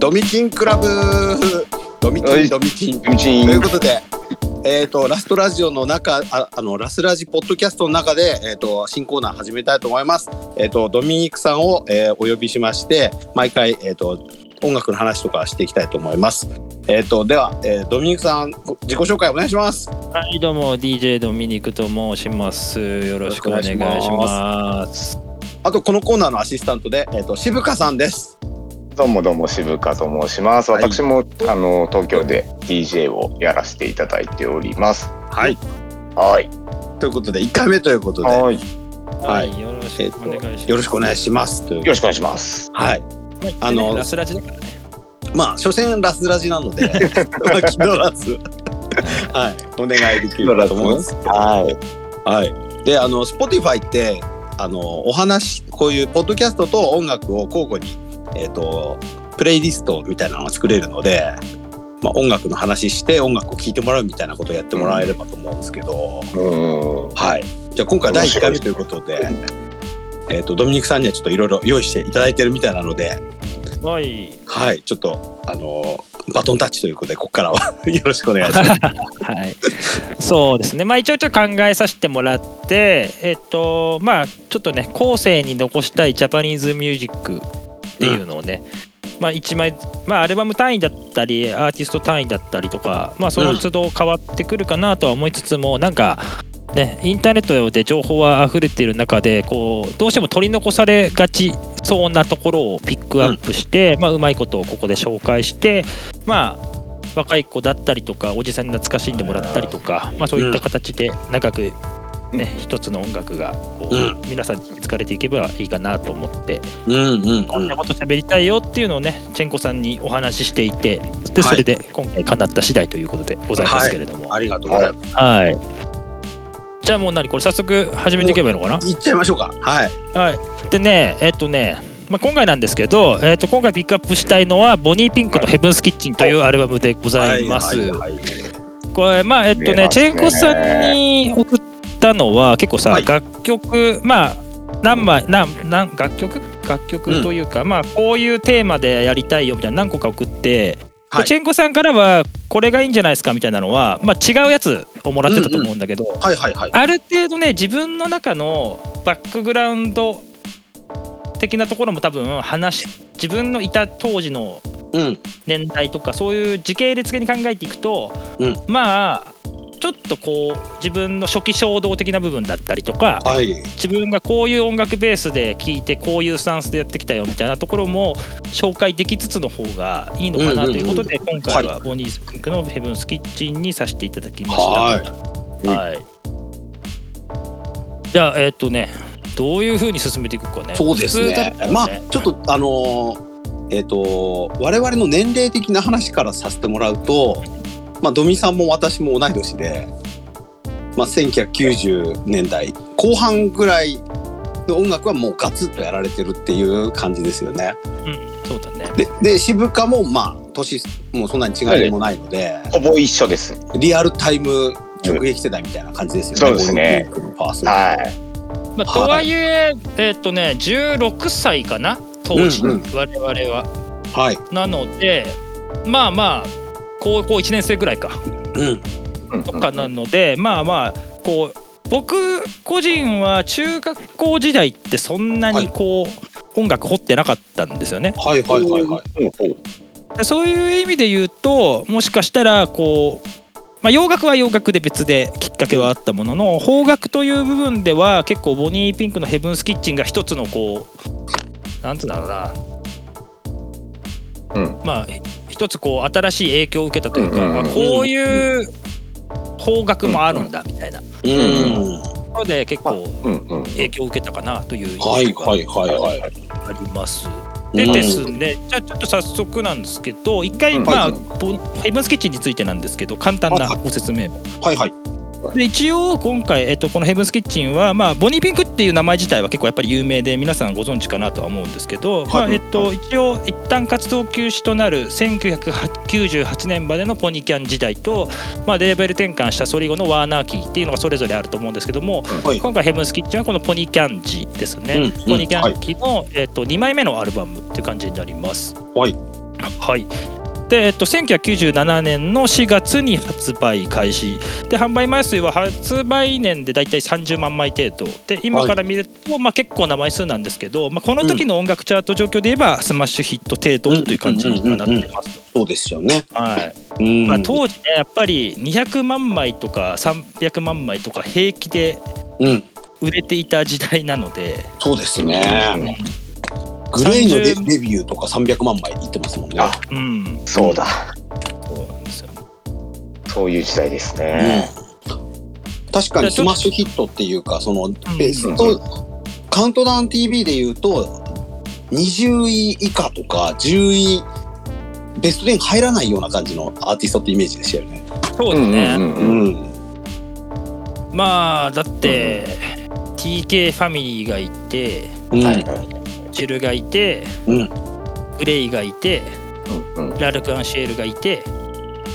ドミキンクラブドミキンはいドミキンということで、えっ、と、ラストラジオの中、ああの、ラスラジポッドキャストの中で、えっ、と、新コーナー始めたいと思います。えっ、と、ドミニクさんを、えーお呼びしまして、毎回、えっ、と、音楽の話とかしていきたいと思います。えっ、と、では、えードミニクさん、ご自己紹介お願いします。はい、どうも DJ ドミニクと申します。よろしくお願いします。あと、このコーナーのアシスタントで、えっ、と、渋香さんです。どうもどうも渋川と申します。はい私も、あの東京で DJ をやらせていただいております。はい。はい。ということで、1回目ということで、はい。よはいよろしくお願いします。と、よろしくお願いします。というろしくお願いします。はい。はいあのラスラジだからね。まあ、所詮ラスラジなので、まあ、気取らず、はい、お願いできるかと思います。はい。はい。で、あの、Spotify って、あの、お話、こういうポッドキャストと音楽を交互に、えっ、と、プレイリストみたいなのが作れるので、まあ、音楽の話して音楽を聴いてもらうみたいなことをやってもらえればと思うんですけど、うん。はい。じゃあ今回第1回目ということで、えっ、と、ドミニクさんにはちょっといろいろ用意していただいてるみたいなので、はい。はい、ちょっと、あのバトンタッチということで、ここからは よろしくお願いします。はい。そうですね。まあ一応ちょっと考えさせてもらって、えっとまあちょっとね後世に残したいジャパニーズミュージックっていうのをね。まあ一枚まあアルバム単位だったりアーティスト単位だったりとかまあその都度変わってくるかなとは思いつつもなんかねインターネットで情報は溢れている中でこうどうしても取り残されがちそうなところをピックアップして、まあうまいことをここで紹介してまあ若い子だったりとかおじさんに懐かしんでもらったりとか、まあ、そういった形で長く、ね一つの音楽がこう、う皆さんに疲れていけばいいかなと思って、うんうんこんなこと喋りたいよっていうのをねチェンコさんにお話ししていてでそれで今回叶った次第ということでございますけれども。ありがとうございます。はいじゃあもう何これ早速始めていけばいいのかな？いっちゃいましょうか。はい。はい。でね、えっとね、まあ、今回なんですけど、えっと今回ピックアップしたいのは、ボニーピンクのヘブンスキッチンというアルバムでございます。はいはいはいこれ、まあ、えっとねチェンコさんに送ったのは、結構さ、はい。楽曲、まあ、何枚、何、何、楽曲？楽曲というか、まあ、こういうテーマでやりたいよみたいな何個か送って、はい。チェンコさんからは、これがいいんじゃないですかみたいなのは、まあ、違うやつをもらってたと思うんだけど。ある程度ね自分の中のバックグラウンド的なところも多分話し自分のいた当時のうん。年代とかそういう時系列的に考えていくと、うん。まあちょっとこう自分の初期衝動的な部分だったりとかはい。自分がこういう音楽ベースで聴いてこういうスタンスでやってきたよみたいなところも紹介できつつの方がいいのかなということで、今回はボニーピンクのヘブンスキッチンにさせていただきました。はい。はい。じゃあ、えっ、とね、どういうふうに進めていくかね。そうですね普通だった。らまあ、ちょっと、あのーえっ、と、我々の年齢的な話からさせてもらうと、まあ、ドミさんも私も同い年で、まあ、1990年代後半ぐらいの音楽はもうガツッとやられてるっていう感じですよね。うん、そうだね。で、で渋川もまあ、年もうそんなに違いもないので、ほぼ一緒です。リアルタイム直撃世代みたいな感じですよね。そうですねはい。まあ、とはいえ、えっ、とね、16歳かな、当時、うんうん我々は。はい。なので、まあまあ、高校1年生ぐらいか、うん。うんとかなので、まあまあ、こう、僕個人は中学校時代ってそんなにこう、音楽掘ってなかったんですよね。はいはいはいはい。そういう意味で言うともしかしたらこう、まあ、洋楽は洋楽で別できっかけはあったものの邦楽という部分では結構ボニーピンクの「ヘブンス・キッチン」が一つのこうなんつうんだろうなうんまあ一つこう新しい影響を受けたというか、こういう邦楽もあるんだみたいなとうん。ころで結構影響を受けたかなというはい印象が。あります。でうんですね、じゃあちょっと早速なんですけど、一回、うんまあ、ヘブンスキッチンについてなんですけど、簡単なご説明を。はいはい。で一応、今回、えっと、このヘブンスキッチンは、まあ、ボニーピンクっていう名前自体は結構やっぱり有名で、皆さんご存知かなとは思うんですけど、まあえっと、一応、一旦活動休止となる1998年までのポニキャン時代と、まあ、レーベル転換したソリゴのワーナーキーっていうのがそれぞれあると思うんですけども、はい。今回ヘブンスキッチンはこのポニキャン時ですね、うんうんポニキャン期の、えっと2枚目のアルバムっていう感じになります。はい。はい。で、えっと、1997年の4月に発売開始。で販売枚数は発売年でだいたい30万枚程度。で今から見ると、まあ、結構な枚数なんですけど、まあ、この時の音楽チャート状況で言えばスマッシュヒット程度という感じにはなってます。そうですよね。はい。うん。まあ、当時ねやっぱり200万枚とか300万枚とか平気でうん。売れていた時代なので、そうですね。GLAY のレ REVIEW とか300万枚いってますもんね。あうん、そうだ。そうなんですよそういう時代ですうんね。確かにスマッシュヒットっていうかそのベストカウントダウン TV で言うと20位以下とか10位ベスト10入らないような感じのアーティストってイメージでしたよね。そうですね、うんうんううんん。まあだって、TK ファミリーがいてうん。はいはいジルがいてうん。グレイがいてうんうんラルク・アンシェールがいて、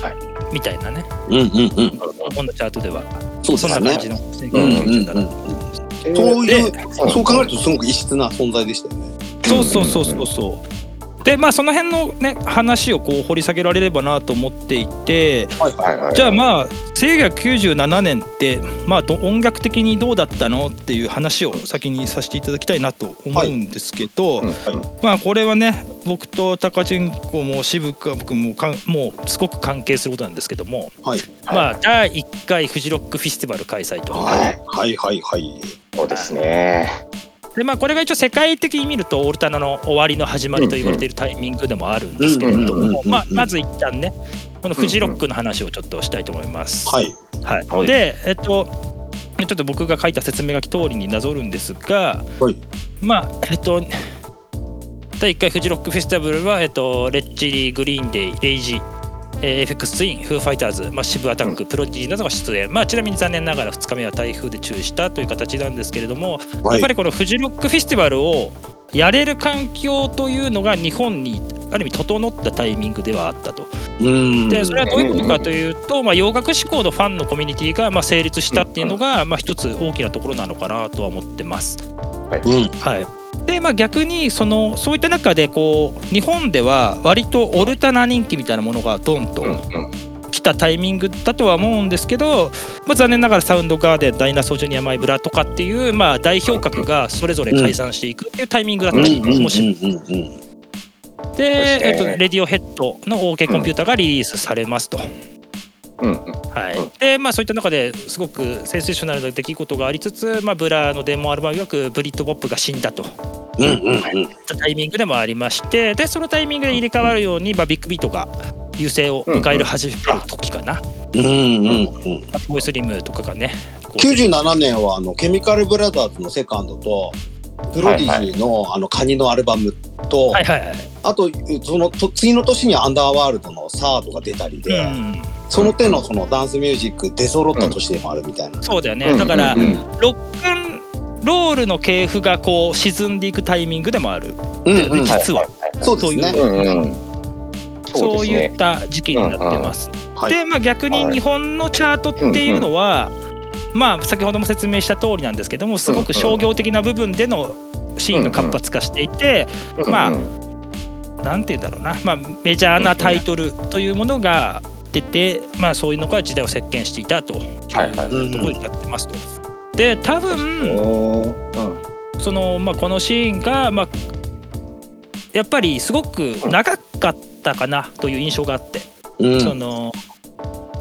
はみたいなねうんうんうん。このチャートではそうですねそんな感。じのうんうん1997うん。そういうそう考えるとすごく異質な存在でしたよね。そうそうそうそうそう。でまあその辺のね話をこう掘り下げられればなと思っていてはいはいはい。じゃあまあ1997年ってまあど音楽的にどうだったのっていう話を先にさせていただきたいなと思うんですけど、うんまあこれはね僕と高千子も渋川僕もかんもうすごく関係することなんですけども、はい。まあ第1回フジロックフェスティバル開催と。はいはいはいはい。そうですね。でまあこれが一応世界的に見るとオルタナの終わりの始まりと言われているタイミングでもあるんですけれどもまあまず一旦ねこのフジロックの話をちょっとしたいと思います。はい。はいはいでえっとちょっと僕が書いた説明書き通りになぞるんですが、はいまあえっと第1回フジロックフェスティバルは、えっと、レッチリー、グリーンデイ、レイジ、えー、エフェクスツイン、フーファイターズ、まあ、シブアタック、プロディなどが出演、まあ、ちなみに残念ながら2日目は台風で中止したという形なんですけれども、はいやっぱりこのフジロックフェスティバルをやれる環境というのが日本にある意味整ったタイミングではあったと。うん。でそれはどういうことかというと、まあ、洋楽志向のファンのコミュニティがまあ成立したっていうのが、まあ、一つ大きなところなのかなとは思ってます。うん。はいでまあ、逆にそのそういった中でこう日本では割とオルタナ人気みたいなものがドンと来たタイミングだとは思うんですけど、まあ、残念ながらサウンドガーデンダイナソージュニアマイブラとかっていう、まあ、代表格がそれぞれ解散していくっていうタイミングだったりもし。で、えっと、ねレディオヘッドの OK コンピューターがリリースされますと。うんうん。はい。うん。でまあ、そういった中ですごくセンセーショナルな出来事がありつつ、まあ、ブラーのデモアルバムよくブリットポップが死んだとうんうんうん。いったタイミングでもありましてでそのタイミングで入れ替わるように、まあ、ビッグビートが優勢を迎える始める時かな、うんうんうん。ボーイスリムとかがねこう97年はあのケミカルブラザーズのセカンドとプロディジーのあのカニのアルバムと、はいはいはい、あとそのと次の年にアンダーワールドのサードが出たりで、うん、その手のそのダンスミュージック出揃った年でもあるみたいな。そうだよねだから、うんうんロックンロールの系譜がこう沈んでいくタイミングでもある。うんうん。実はそうですね。うんうん。そういった時期になってます。はい。で、まあ、逆に日本のチャートっていうのは、まあ、先ほども説明した通りなんですけどもすごく商業的な部分でのシーンが活発化していて、まあうん。うんなんて言うんだろうな、まあ、メジャーなタイトルというものが出て、まあ、そういうのが時代を席巻していたというところになってますと。で多分その、まあ、このシーンが、まあ、やっぱりすごく長かったかなという印象があって。うんその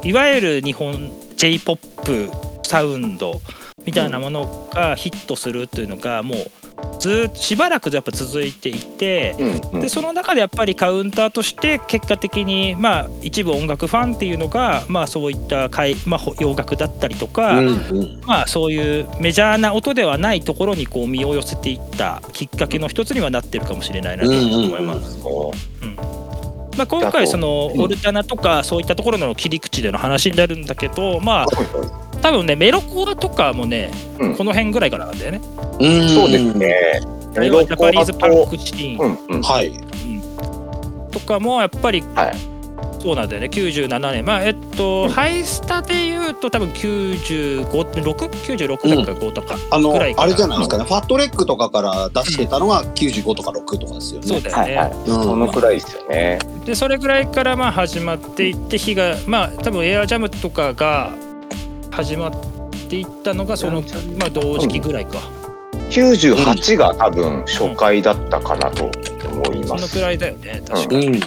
いわゆる日本 j p o p サウンドみたいなものがヒットするというのがもうずっとしばらくやっぱ続いていてうんうん。でその中でやっぱりカウンターとして結果的にまあ一部音楽ファンっていうのがまあそういった海、まあ、ほ洋楽だったりとか、うんうん。まあそういうメジャーな音ではないところにこう身を寄せていったきっかけの一つにはなってるかもしれないなと思います。おまあ、今回そのうん。オルタナとかそういったところの切り口での話になるんだけどまあー多分ねメロコアとかもねうんこの辺ぐらいからなんだよね。うんそうです。ね。ジャパニーズパンクシーンうんうん。はい。とかもやっぱりはいそうなんだよね97年まあえっと、ハイスタでいうと多分959696だか5とかあのぐらいかなあれじゃないですかねファットレックとかから出してたのが95とか6とかですよね。そうだよね、はいはい。うんそのくらいですよね。でそれぐらいからまあ始まっていって日がまあ多分エアジャムとかが始まっていったのがそのまあ同時期ぐらいか、98が多分初回だったかなと思います。そのくらいだよね確か、うん。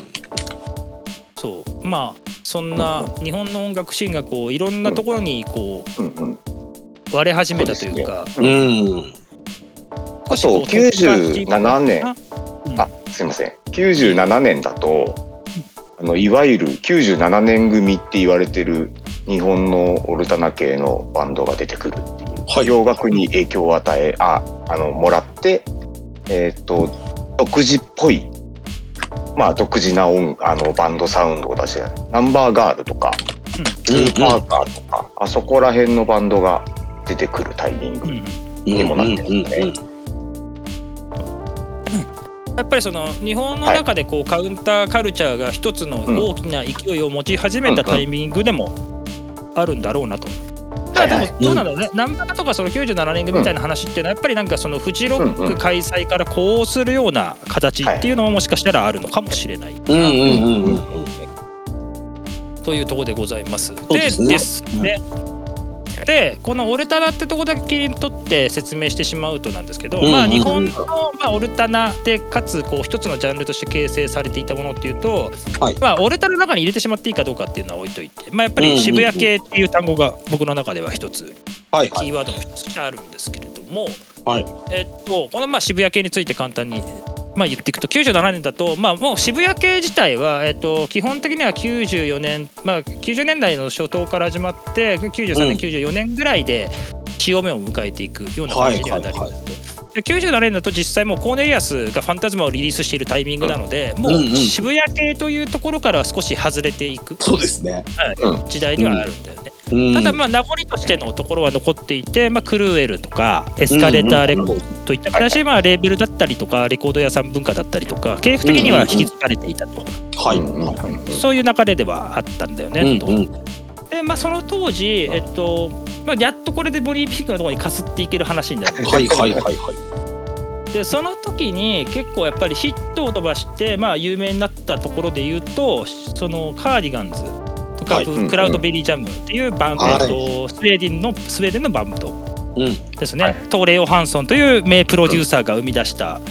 そう。まあそんな日本の音楽シーンがこういろんなところにこうんうん。う割れ始めたというか。うん。あと97年。ああ、すいません。97年だと、あのいわゆる97年組って言われてる日本のオルタナ系のバンドが出てくるっていう、はい。洋楽に影響を与え、あ、あのもらって、えっ、と独自っぽい。まあ独自な音あのバンドサウンドを出してナンバーガールとか、スーパーカーとか、あそこら辺のバンドが出てくるタイミングうんにもなってますね。やっぱりその日本の中でこうカウンターカルチャーが一つの大きな勢いを持ち始めたタイミングでもあるんだろうなと。ただでもどうなんだろうね、ナンバーとかその97年組みたいな話っていうのはやっぱりなんかそのフジロック開催からこうするような形っていうのももしかしたらあるのかもしれないうんうんうんうん。というところでございます。うですね。ですね。でこのオルタナってとこだけ切り取って説明してしまうとなんですけど、うんまあ日本の、まあ、オルタナでかつこう一つのジャンルとして形成されていたものっていうと、はい。まあオルタナの中に入れてしまっていいかどうかっていうのは置いといて、まあ、やっぱり渋谷系っていう単語が僕の中では一つはいはい。キーワードの一つとしてあるんですけれども、はい。えっとこのまあ渋谷系について簡単に。まあ、言っていくと97年だと、まあ、もう渋谷系自体は、えっと、基本的には94年、まあ、90年代の初頭から始まって93年、うん94年ぐらいで潮目を迎えていくような感じにはなります。はいで97年だと実際もうコーネリアスがファンタズマをリリースしているタイミングなので、もう渋谷系というところからは少し外れていくそうですね。時代にはあるんだよね。うん。ただまあ名残としてのところは残っていて、まあ、クルーエルとかエスカレーターレコードといった形でまあレーベルだったりとかレコード屋さん文化だったりとか経営的には引き継がれていたと、はい。そういう流れではあったんだよね、とでまあその当時、えっとまあ、やっとこれでボリーピークのところにかすっていける話になる。はいはいはいはい。でその時に結構やっぱりヒットを飛ばしてまあ有名になったところで言うとそのカーディガンズとか、はい。クラウドベリージャムっていうバンド、はい。えっとスウェーデンのスウェーデンのバンドうん。ですね、はい。トーレオ・ハンソンという名プロデューサーが生み出した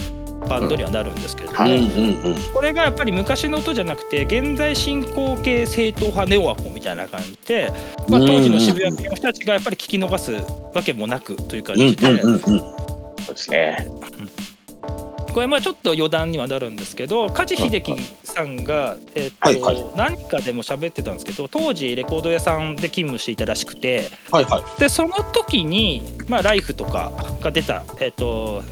バンドにはなるんですけれども、はいうんうんうん。これがやっぱり昔の音じゃなくて現在進行形正統派ネオアコみたいな感じで、まあ、当時の渋谷系の人たちがやっぱり聞き逃すわけもなくという感うんじで、うんうんうん。そうですね。これまあちょっと余談にはなるんですけど梶秀樹さんが、えっとはいはい何かでも喋ってたんですけど当時レコード屋さんで勤務していたらしくてはいはい。でその時に、まあ、ライフとかが出た、えっと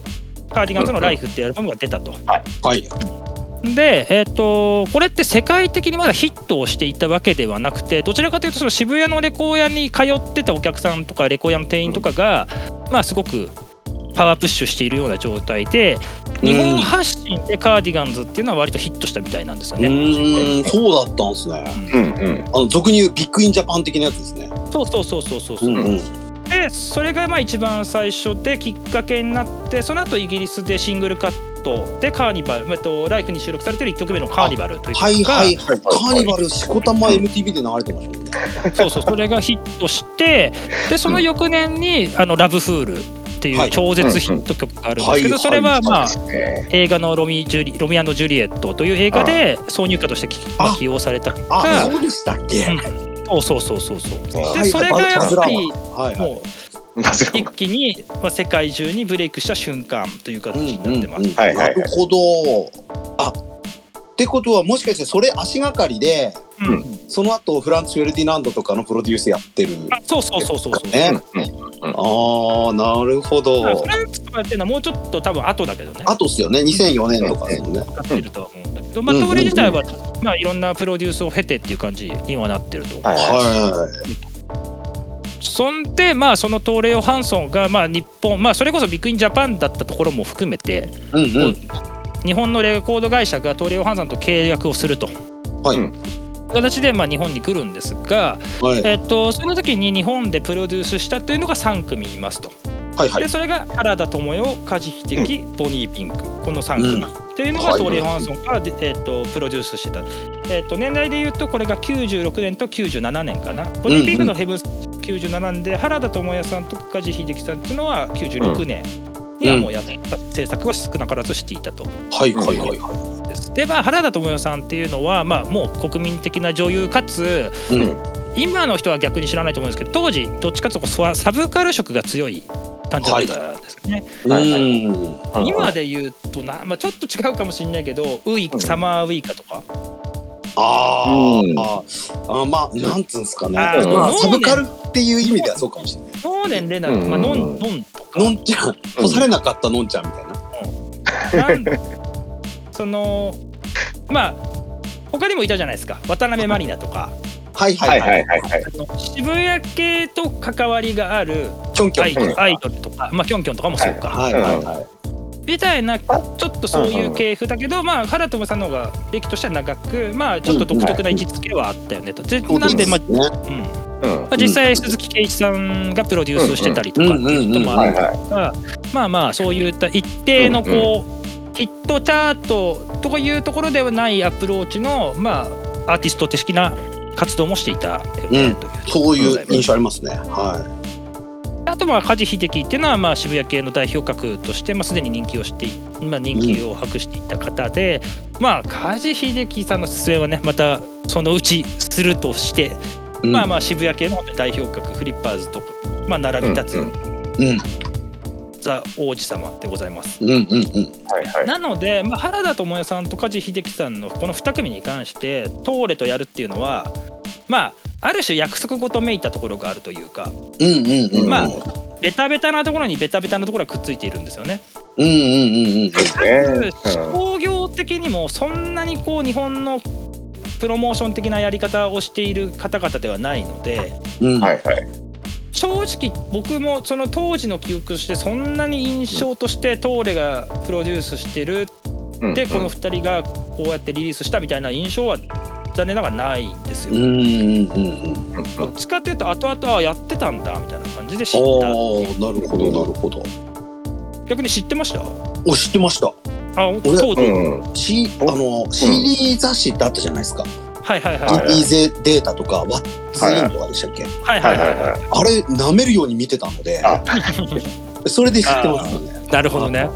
カーディガンズの「ライフっていうアルバムが出たと。はい。で、えっとこれって世界的にまだヒットをしていたわけではなくてどちらかというとその渋谷のレコー屋に通ってたお客さんとかレコー屋の店員とかが、まあすごくパワープッシュしているような状態で日本発信でカーディガンズっていうのは割とヒットしたみたいなんですようね。ーん、そうだったんですね。うんうん。あの俗に言うビッグインジャパン的なやつですね。そうそうそうそうそうそう。うんうん。でそれがまあ一番最初できっかけになってその後イギリスでシングルカットでカーニバル、えっと、ライフに収録されてる1曲目のカーニバルという曲がはいはいはい。カーニバル、しこたま MTV で流れてましたもんね。そうそうそれがヒットしてでその翌年に「あのラブフール」っていう超絶ヒット曲があるんですけど、はいそれはまあ、映画のロミジュリ「ロミジュリエット」という映画で挿入歌として起用された曲あ、がそうでしたっけ？そうそうそうそうそう。はでそれがやっぱり。もう一気に、まあ、世界中にブレイクした瞬間という形になってます。なるほど。あってことはもしかしてそれ足がかりでうんその後フランツ・フェルディナンドとかのプロデュースやってる。あそうそうそうそうそう。ね。うんうんああなるほど。フランスとかやってるのはもうちょっと多分後だけどね。あとっすよね2004年とかですね。使ってるとは思うんだけど、まあ、通り自体は、まあ、いろんなプロデュースを経てっていう感じにはなってると。はいはいはそんで、まあ、そのトーレオ・ハンソンが、まあ、日本、まあ、それこそビッグインジャパンだったところも含めて、い。うんうん。日本のレコード会社がトーレオ・ハンソンと契約をすると。はい。うん形でまあ日本に来るんですが、はい。えっと、その時に日本でプロデュースしたというのが3組いますと。はいはい。でそれが原田知世、梶秀樹、ボニーピンクこの3組、うん。っていうのがはいトーリー・ハンソンからで、えっとプロデュースしてた、えっと年代で言うとこれが96年と97年かな。ボニーピンクのヘブンス97年で原田知世さんと梶秀樹さんっていうのは96年にはもうやった制作は少なからずしていたと。はいはいはいはですでまあ原田知世さんっていうのは、まあ、もう国民的な女優かつい。うん。今の人は逆に知らないと思うんですけど当時どっちかというとササブカル色が強い誕生日ですね、はい。今で言うとな、まあ、ちょっと違うかもしれないけどウイうんサマーウイカとかあうんーあー、あまあなんつうんですかね。まあサブカルっていう意味ではそうかもしれない。能年レナとか、まあ、うんノンノンとかのんちゃん、干されなかったのんちゃんみたいな。なんそのまあ他にもいたじゃないですか渡辺満里奈とかはいははいいははいい。はいはい。渋谷系と関わりがあるアイドルアイドルとか、まあ、キョンキョンとかもそうか、はいはいはい。みたいなちょっとそういう系譜だけど、まあ原智さんの方が歴としては長くまあちょっと独特な位置づけはあったよねと。でなんでまあ、ね。うんまうん。あ、実際鈴木圭一さんがプロデュースしてたりとかっていうこともあるはいはがまあまあそういった一定のこう、ヒットチャートというところではないアプローチのまあアーティスト的な活動もしていたそういう印象ありますね。はあとまあ梶秀樹っていうのはまあ渋谷系の代表格としてまあすでに人気をしていまあ人気を博していた方で、まあ梶秀樹さんの出演はねまたそのうちするとして、い。まあまあ渋谷系の代表格フリッパーズとまあ並び立つ、うんうんザ王子様でございます。うんうんうん。はいはい。なので、まあ、原田知世さんと梶秀樹さんのこの2組に関してトーレとやるっていうのはまあある種約束事めいたところがあるというかうんうんうん。まあベタベタなところにベタベタなところがくっついているんですよね。うんうんうんうん。ね商業的にもそんなにこう日本のプロモーション的なやり方をしている方々ではないのでうん。はいはい。正直僕もその当時の記憶としてそんなに印象としてトーレがプロデュースしてるうんでこの2人がこうやってリリースしたみたいな印象は残念ながらないんですよ。うんうんうんうん。うんどっちかっていうと後々あやってたんだみたいな感じで知っああたなるほどなるほど。逆に知ってましたお知ってました。あ俺そうでうん。C あの CD 雑誌ってあったじゃないですか。はいはいはいはい CD データとか What's in とかでしたっけ？はいはいはいはあれ舐めるように見てたので、あそれで知ってますよね。いなるほどね。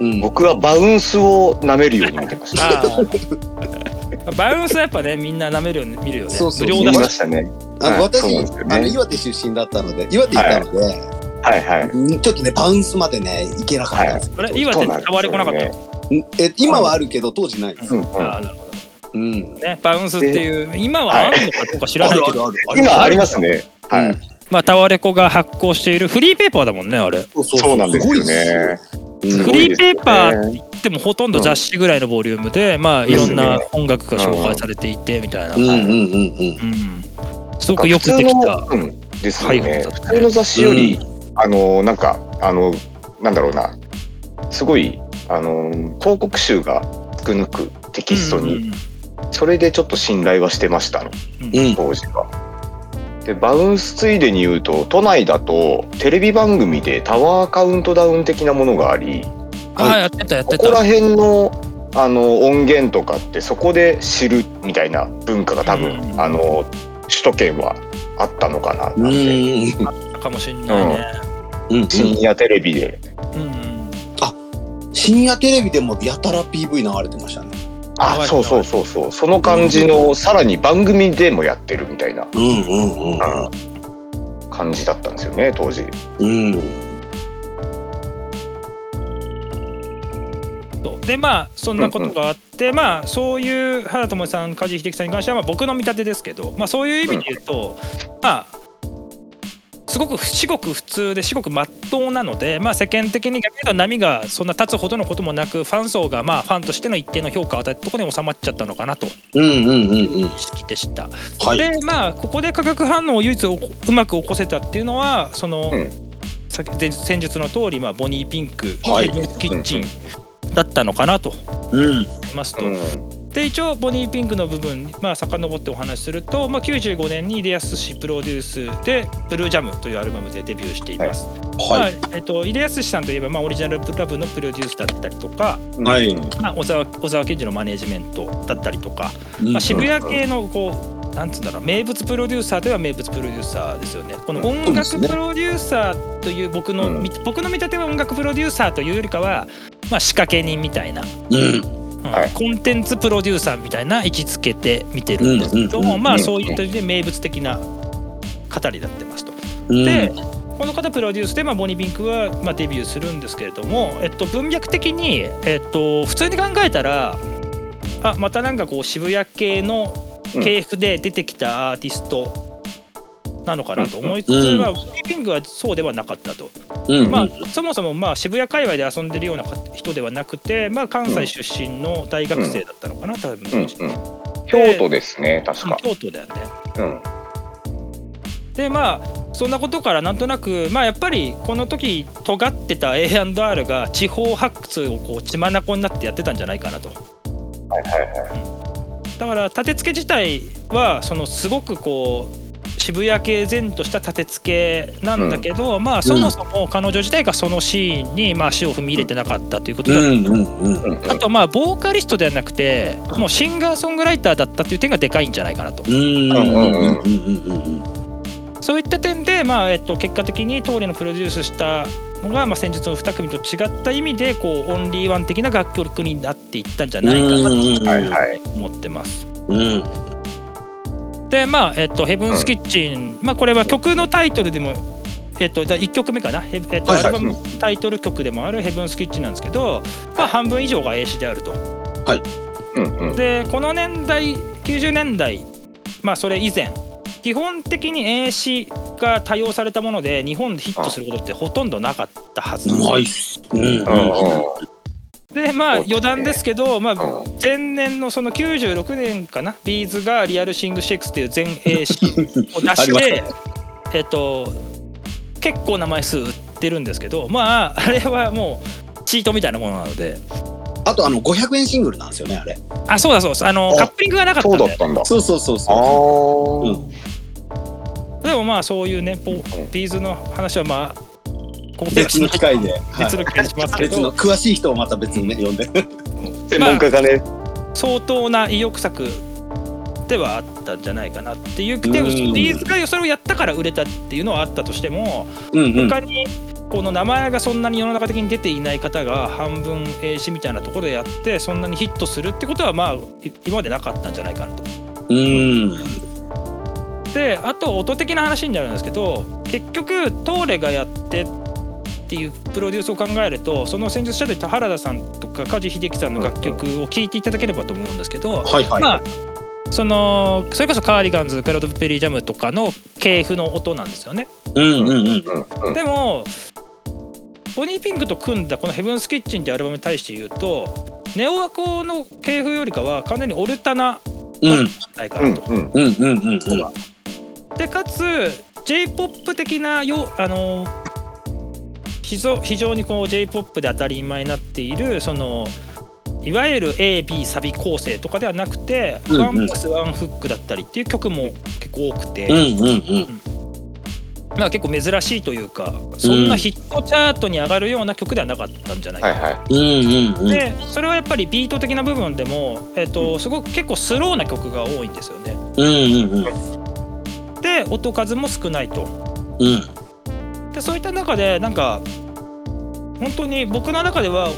うん。僕はバウンスを舐めるように見てました。バウンスはやっぱねみんな舐めるように見るよね。そうそう見ましたね。はいあの私、ねあの岩手出身だったので岩手行ったので、はいはい。うんちょっとねバウンスまでね行けなかったんです。あれ岩手に変わり来なかった。え今はあるけど当時ないです。うんうんあーなるほうん。どねバウンスっていう今はあるのかどうか知らないけど、ある今ありますね。はい。まあタワレコが発行しているフリーペーパーだもんねあれ。そうそうなんですよね。うんフすごいですねリーペーパーって言ってもほとんど雑誌ぐらいのボリュームで、まあいろんな音楽が紹介されていてみたいな。うんうんうんうん。うんすごくよくできた。普通のうんですよはいね。普通の雑誌より、あのなんかあのなんだろうな、すごいあの広告集が少なくテキストに、うんそれでちょっと信頼はしてましたの。うん。当時は。でバウンスついでに言うと都内だとテレビ番組でタワーカウントダウン的なものがありあやってたやってた。ここら辺のあの音源とかってそこで知るみたいな文化が多分、うん。あの首都圏はあったのかなうなんて、ん。かもしれないね。うん。深夜テレビで。うん深夜テレビでもやたら PV 流れてましたね。あそうそうそうそう。その感じのさらに番組でもやってるみたいな。うんうんうん感じだったんですよね当時。うん。でまあそんなことがあって、まあそういう原智さん梶秀樹さんに関してはまあ僕の見立てですけど、まあ、そういう意味で言うと、まあすごく至極普通で至極真っ当なので、まあ、世間的に逆に言うと波がそんな立つほどのこともなくファン層がまあファンとしての一定の評価を与えたところに収まっちゃったのかなとうんうんうんうん。意識でした。はい。でまあここで化学反応を唯一おうまく起こせたっていうのはその、うん先述の通り、まあ、ボニーピンク、はいキッチンだったのかなとうん。思いますと、うんで一応ボニーピンクの部分にまあ遡ってお話しすると、まあ、95年にイデヤス氏プロデュースで「ブルージャム」というアルバムでデビューしています。はい。まあえっと、イデヤス氏さんといえば、まあ、オリジナルラブのプロデュースだったりとか、はい。まあ、小沢小沢健二のマネージメントだったりとか、まあ、渋谷系のこうなんつうんだろう名物プロデューサーでは名物プロデューサーですよね。この音楽プロデューサーという僕の、うんみ僕の見立ては音楽プロデューサーというよりかは、まあ、仕掛け人みたいな、うん。うん。はい。コンテンツプロデューサーみたいな位置づけて見てるんですけども、うんまあうんそういった意味で名物的な語りになってますと。うん。で、この方プロデュースで、まあ、ボニー・ピンクは、まあ、デビューするんですけれども、えっと、文脈的に、えっと、普通に考えたらあまたなんかこう渋谷系の系譜で出てきたアーティストなのかなと思いつつ、うん。まあ、ボニー・ピンクはそうではなかったと、うん。まあ、そもそもまあ渋谷界隈で遊んでるような人ではなくて、まあ、関西出身の大学生だったのかな、多分、うんうん。京都ですね、確か。京都だよね。うん。でまあそんなことからなんとなくまあやっぱりこの時尖ってた A&R が地方発掘をこう血眼になってやってたんじゃないかなとはいはいはい。だから立て付け自体はそのすごくこう渋谷系前とした立て付けなんだけど、まあそもそも彼女自体がそのシーンにまあ足を踏み入れてなかったということだ、うん。うん。うん。うんうんあとまあボーカリストではなくてもうシンガーソングライターだったっていう点がでかいんじゃないかなと。うん。うん。うん。うん。うん。そういった点で、まあえっと、結果的に東レのプロデュースしたのが、まあ、先日の2組と違った意味でこうオンリーワン的な楽曲になっていったんじゃないかなとはいはい。思ってます。うん。でまあえっと「ヘブンス・キッチン」まあ、これは曲のタイトルでも、えっと、1曲目かな、へえっとはいはいアルバムタイトル曲でもある「ヘブンス・キッチン」なんですけど、まあ、半分以上が英詞であると。うんうん。でこの年代90年代まあそれ以前基本的に英詞が多用されたもので日本でヒットすることってほとんどなかったはずなんですス。うん。うんうん。でまあ余談ですけど、まあ、うん前年のその96年かなビーズがリアルシングシェイクスっていう全英詞 を出してえっと結構な枚数売ってるんですけどまああれはもうチートみたいなものなのであとあの500円シングルなんですよねあれ。あそうだそうですあのあカップリングがなかったんでそうだったんだ。そうそうそうあそう。ーうん。でもまあそういうねポビーズの話はまあ別の機会で。別の機会にしますけ別のど詳しい人をまた別にね呼んで。専門家がね。相当な意欲作ではあったんじゃないかなっていうでうんビーズがそれをやったから売れたっていうのはあったとしてもうんうん。他にこの名前がそんなに世の中的に出ていない方が半分英詞みたいなところでやってそんなにヒットするってことはまあい今までなかったんじゃないかなと。うん。であと音的な話になるんですけど結局トーレがやってっていうプロデュースを考えるとその先日しゃべった原田さんとか梶秀樹さんの楽曲を聴いていただければと思うんですけど、はいはい。まあそのそれこそカーディガンズクラウドペリージャムとかの系譜の音なんですよね。うんうんうん。うんうん。でもボニーピンクと組んだこの「ヘブンス・キッチン」ってアルバムに対して言うとネオアコの系譜よりかは完全にオルタナないかなと。でかつ j p o p 的なよあの非常にこう j p o p で当たり前になっているそのいわゆる AB サビ構成とかではなくて、うんうんワンプスワンフックだったりっていう曲も結構多くて、うんうんうん。まあ結構珍しいというかそんなヒットチャートに上がるような曲ではなかったんじゃないかな。でそれはやっぱりビート的な部分でも、えっとすごく結構スローな曲が多いんですよね。うんうんうん。で音数も少ないと。うん。でそういった中でなんか本当に僕の中では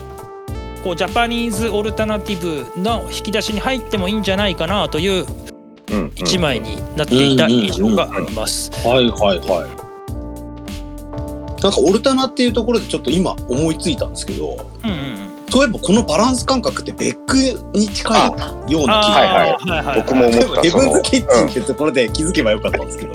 こうジャパニーズオルタナティブの引き出しに入ってもいいんじゃないかなという。一枚になっていた印象があります。はいはいはい。なんかオルタナっていうところでちょっと今思いついたんですけど、うんうんうん。そういえばこのバランス感覚ってベックに近いような気が。はいはい僕も思った。ヘブンズキッチンってところで気づけばよかったんですけど、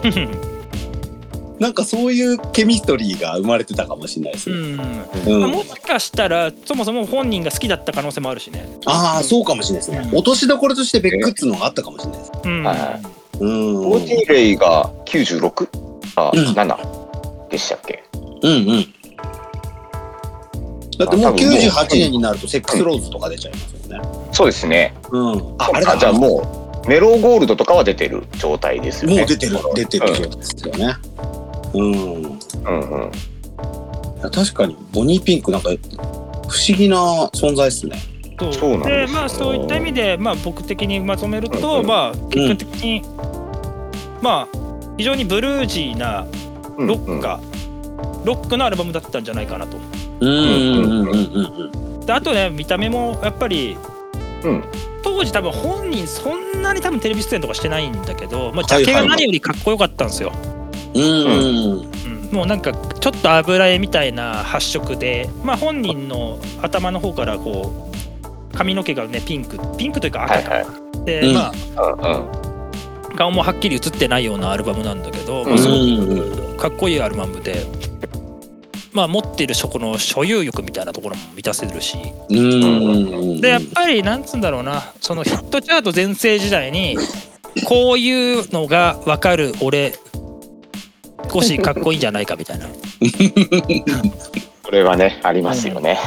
なんかそういうケミストリーが生まれてたかもしれないですうね。んうんまあもしかしたらそもそも本人が好きだった可能性もあるしね。ああ、そうかもしれないですね。落としどころとしてベックっつうのがあったかもしれないです。うんはいはうん。オーティレイが 96? あ、うん7でしたっけ？うんうん。だってもう多分もう98年になるとセックスローズとか出ちゃいますよね。そうですね。うん。あ、あれあだ。じゃあもう、メローゴールドとかは出てる状態ですよね。もう出てる、出てるうんそうですよね。うん。いうんうん。や確かに、ボニーピンクなんか、不思議な存在ですね。そうそうなんでまあそういった意味で、まあ、僕的にまとめると、うんうんまあ結果的に、まあ非常にブルージーなうんロックが、ロックのアルバムだったんじゃないかなと。うんうんうんうんうんであとね見た目もやっぱりうん。当時多分本人そんなに多分テレビ出演とかしてないんだけど、まあ、ジはいはいャケが何よりかっこよかったんですよ。うん。うんうん。うん。もうなんかちょっと油絵みたいな発色で、まあ、本人の頭の方からこう髪の毛がねピンクピンクというか赤か。な、はい。で、うん。まうんうん。あ顔もはっきり映ってないようなアルバムなんだけど、まあ、うんすごくかっこいいアルバムで、まあ、持っているそこの所有欲みたいなところも満たせるし。でやっぱりなんつうんだろうなそのヒットチャート全盛時代にこういうのが分かる俺少しかっこいいんじゃないかみたいな。それはね、ありますよね。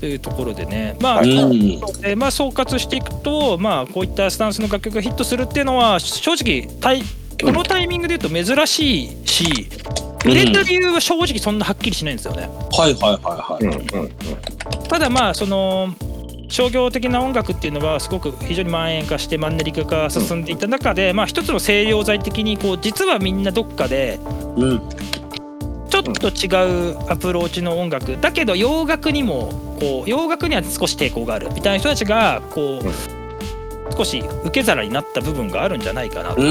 というところでね、まあ、はいうんでまあ、総括していくと、まあ、こういったスタンスの楽曲がヒットするっていうのは正直タイこのタイミングで言うと珍しいし売れた理由は正直そんなはっきりしないんですよね。はいはいはいはい。うんうんただまあその商業的な音楽っていうのはすごく非常に蔓延化してマンネリ化が進んでいった中で、まあ、一つの清涼剤的にこう実はみんなどっかでうん。ちょっと違うアプローチの音楽。だけど洋楽にもこう洋楽には少し抵抗がある。みたいな人たちがこうん。う少し受け皿になった部分があるんじゃないかなと。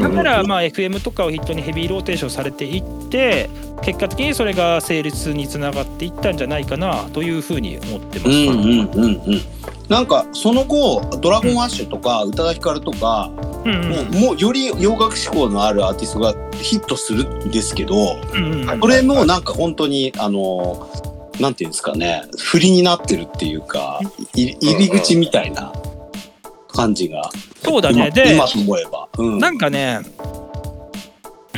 だからまあ FM とかを筆頭にヘビーローテーションされていって結果的にそれが成立につながっていったんじゃないかなというふうに思ってます。うんうんうんうん。なんかその後ドラゴンアッシュとか宇多田ヒカルとか、もうもうより洋楽志向のあるアーティストがヒットするんですけど、これもなんか本当にあのなんていうんですかね振りになってるっていうかい入り口みたいな感じがそうだね。今で今と思えば、うん、なんかね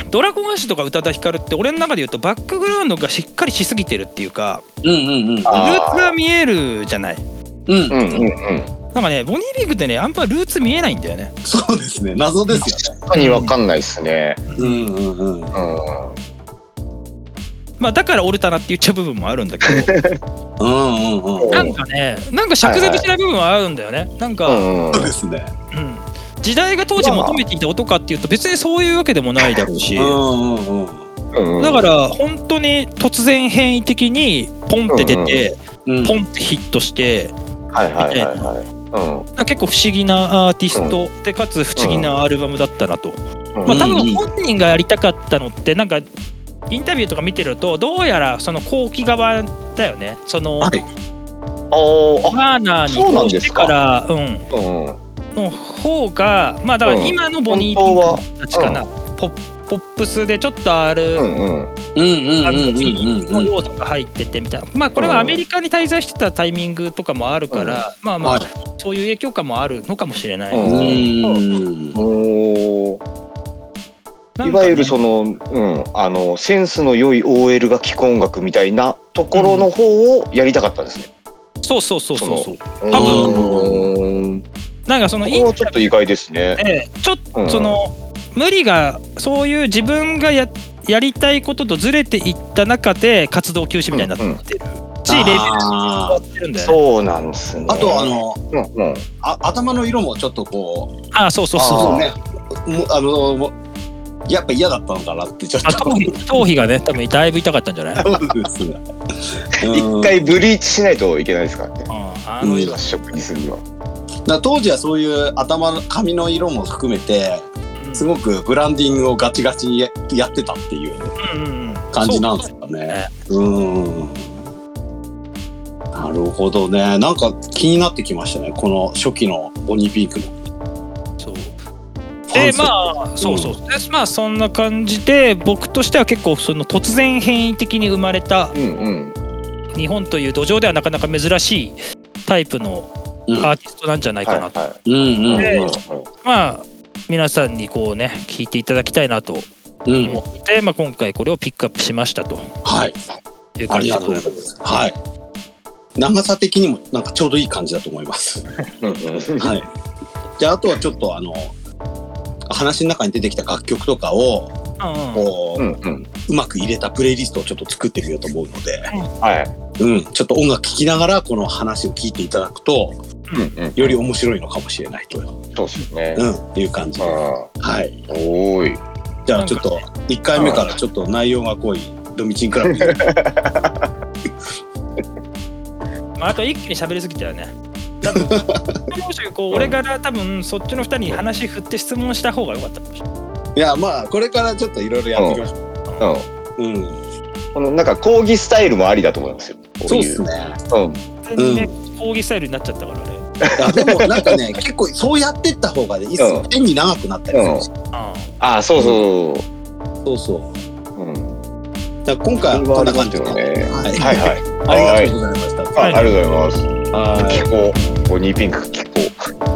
ドラゴンアッシュとか宇多田ヒカルって俺の中で言うとバックグラウンドがしっかりしすぎてるっていうかうんうんうん。ルあー。ツが見えるじゃない？うん。うんうんうん。なんかねボニービッグってねあんまルーツ見えないんだよね。そうですね。謎ですよね。確かにわかんないですね。うんうんうん。うん。まあだからオルタナって言っちゃう部分もあるんだけど。うんうんうん。なんかねなんか釈然としない部分はあるんだよね。なんか、うんそうですね。うん。時代が当時求めていた音かっていうと別にそういうわけでもないだろうし。うんうんうんうん。だから本当に突然変異的にポンって出てうんポンってヒットしてはいはいはいはい。結構不思議なアーティストでかつ不思議なアルバムだったなとうん。まあ多うん分本人がやりたかったのってなんかインタビューとか見てるとどうやらその後期側だよね。そのはい。おーあ、ワーナーにそうなんこうしてですか。からうんうん。の方がまあだから今のボニーピンクたちかな、ポッポップスでちょっとある、うんうん。うんうんうんあのうん。うんの要素が入っててみたいな。まあこれはアメリカに滞在してたタイミングとかもあるから、まあまあ、はい。そういう影響感もあるのかもしれない、うん。うんねいわゆるその、うん、あのセンスの良い OL が聴く音楽みたいなところの方をやりたかったんですね。そうそうそうそうそうう多ーん。なんかそのここはちょっと意外ですね。でちょっうんとその、無理がそういう自分がややりたいこととずれていった中で活動休止みたいになってる、しレベルが変わあってるんだよねそうなんですね。ーあとあのうんうん。あ頭の色もちょっとこうあそうそうそうあそうねあのやっぱ嫌だったのかなってちょっとあ頭皮頭皮がね多分だいぶ痛かったんじゃない、一回ブリーチしないといけないですからね。うん、あの色発色にするには。当時はそういう頭の髪の色も含めてすごくブランディングをガチガチにややってたっていう感じなんですかね。うんなるほどね。なんか気になってきましたね。この初期のボニーピークの。でまあそうそう、でまあそんな感じで僕としては結構その突然変異的に生まれたうんうん。日本という土壌ではなかなか珍しいタイプのうんアーティストなんじゃないかなと、はうんうんでいはい。まあ皆さんにこうね聞いていただきたいなとうん。思って、まあ、今回これをピックアップしましたと。はい。いうありが感じでごとうございます。はい。長さ的にもなんかちょうどいい感じだと思います。うんうんはい。じゃああとはちょっとあの話の中に出てきた楽曲とかをこう、うんうん。うまく入れたプレイリストをちょっと作ってみようと思うので、はい。うん、ちょっと音楽聴きながらこの話を聞いていただくとうんうん。より面白いのかもしれないと、そうですね。うん、いう感じはい。あ、おーい。じゃあちょっと1回目からちょっと内容が濃いドミチンクラブ まあ、あと一気に喋りすぎたよね。多分もしこう俺から多分そっちの二人に話振って質問した方が良かったかもしれない。いやまあこれからちょっといろいろやっていきましょうん。う。うん、このなんか講義スタイルもありだと思いますよ。こそうっすね。うん。全然ね、講義スタイルになっちゃったからね。でもなんかね結構そうやってった方がねいいっすようん変に長くなったりするし、あああ、そうそうそうそうそう。うん。だから今回はこんな感じで、ありますねはい、はいはい。ありがとうございました。あありがとうございます。気候。ボニーピンク気候。